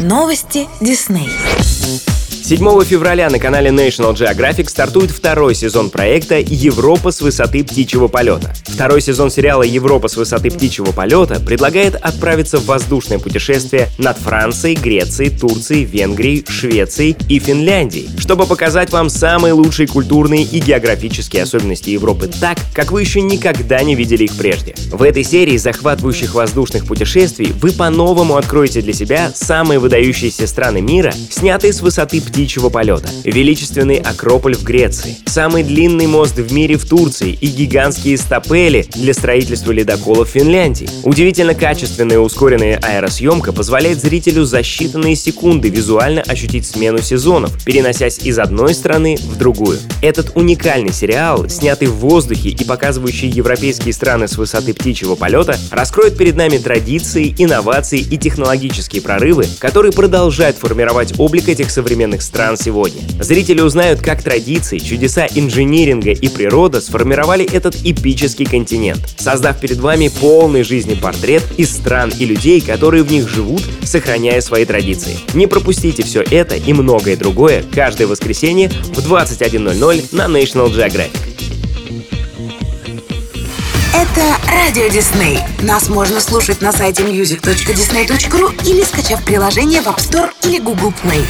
Новости Дисней. 7 февраля на канале National Geographic стартует второй сезон проекта «Европа с высоты птичьего полета». Второй сезон сериала «Европа с высоты птичьего полета» предлагает отправиться в воздушное путешествие над Францией, Грецией, Турцией, Венгрией, Швецией и Финляндией, чтобы показать вам самые лучшие культурные и географические особенности Европы так, как вы еще никогда не видели их прежде. В этой серии захватывающих воздушных путешествий вы по-новому откроете для себя самые выдающиеся страны мира, снятые с высоты птичьего полета, величественный Акрополь в Греции, самый длинный мост в мире в Турции и гигантские стапели для строительства ледоколов в Финляндии. Удивительно качественная ускоренная аэросъемка позволяет зрителю за считанные секунды визуально ощутить смену сезонов, переносясь из одной страны в другую. Этот уникальный сериал, снятый в воздухе и показывающий европейские страны с высоты птичьего полета, раскроет перед нами традиции, инновации и технологические прорывы, которые продолжают формировать облик этих современных стран сегодня. Зрители узнают, как традиции, чудеса инжиниринга и природа сформировали этот эпический континент, создав перед вами полный жизни портрет из стран и людей, которые в них живут, сохраняя свои традиции. Не пропустите все это и многое другое каждое воскресенье в 21.00 на National Geographic. Это Радио Дисней. Нас можно слушать на сайте music.disney.ru или скачав приложение в App Store или Google Play.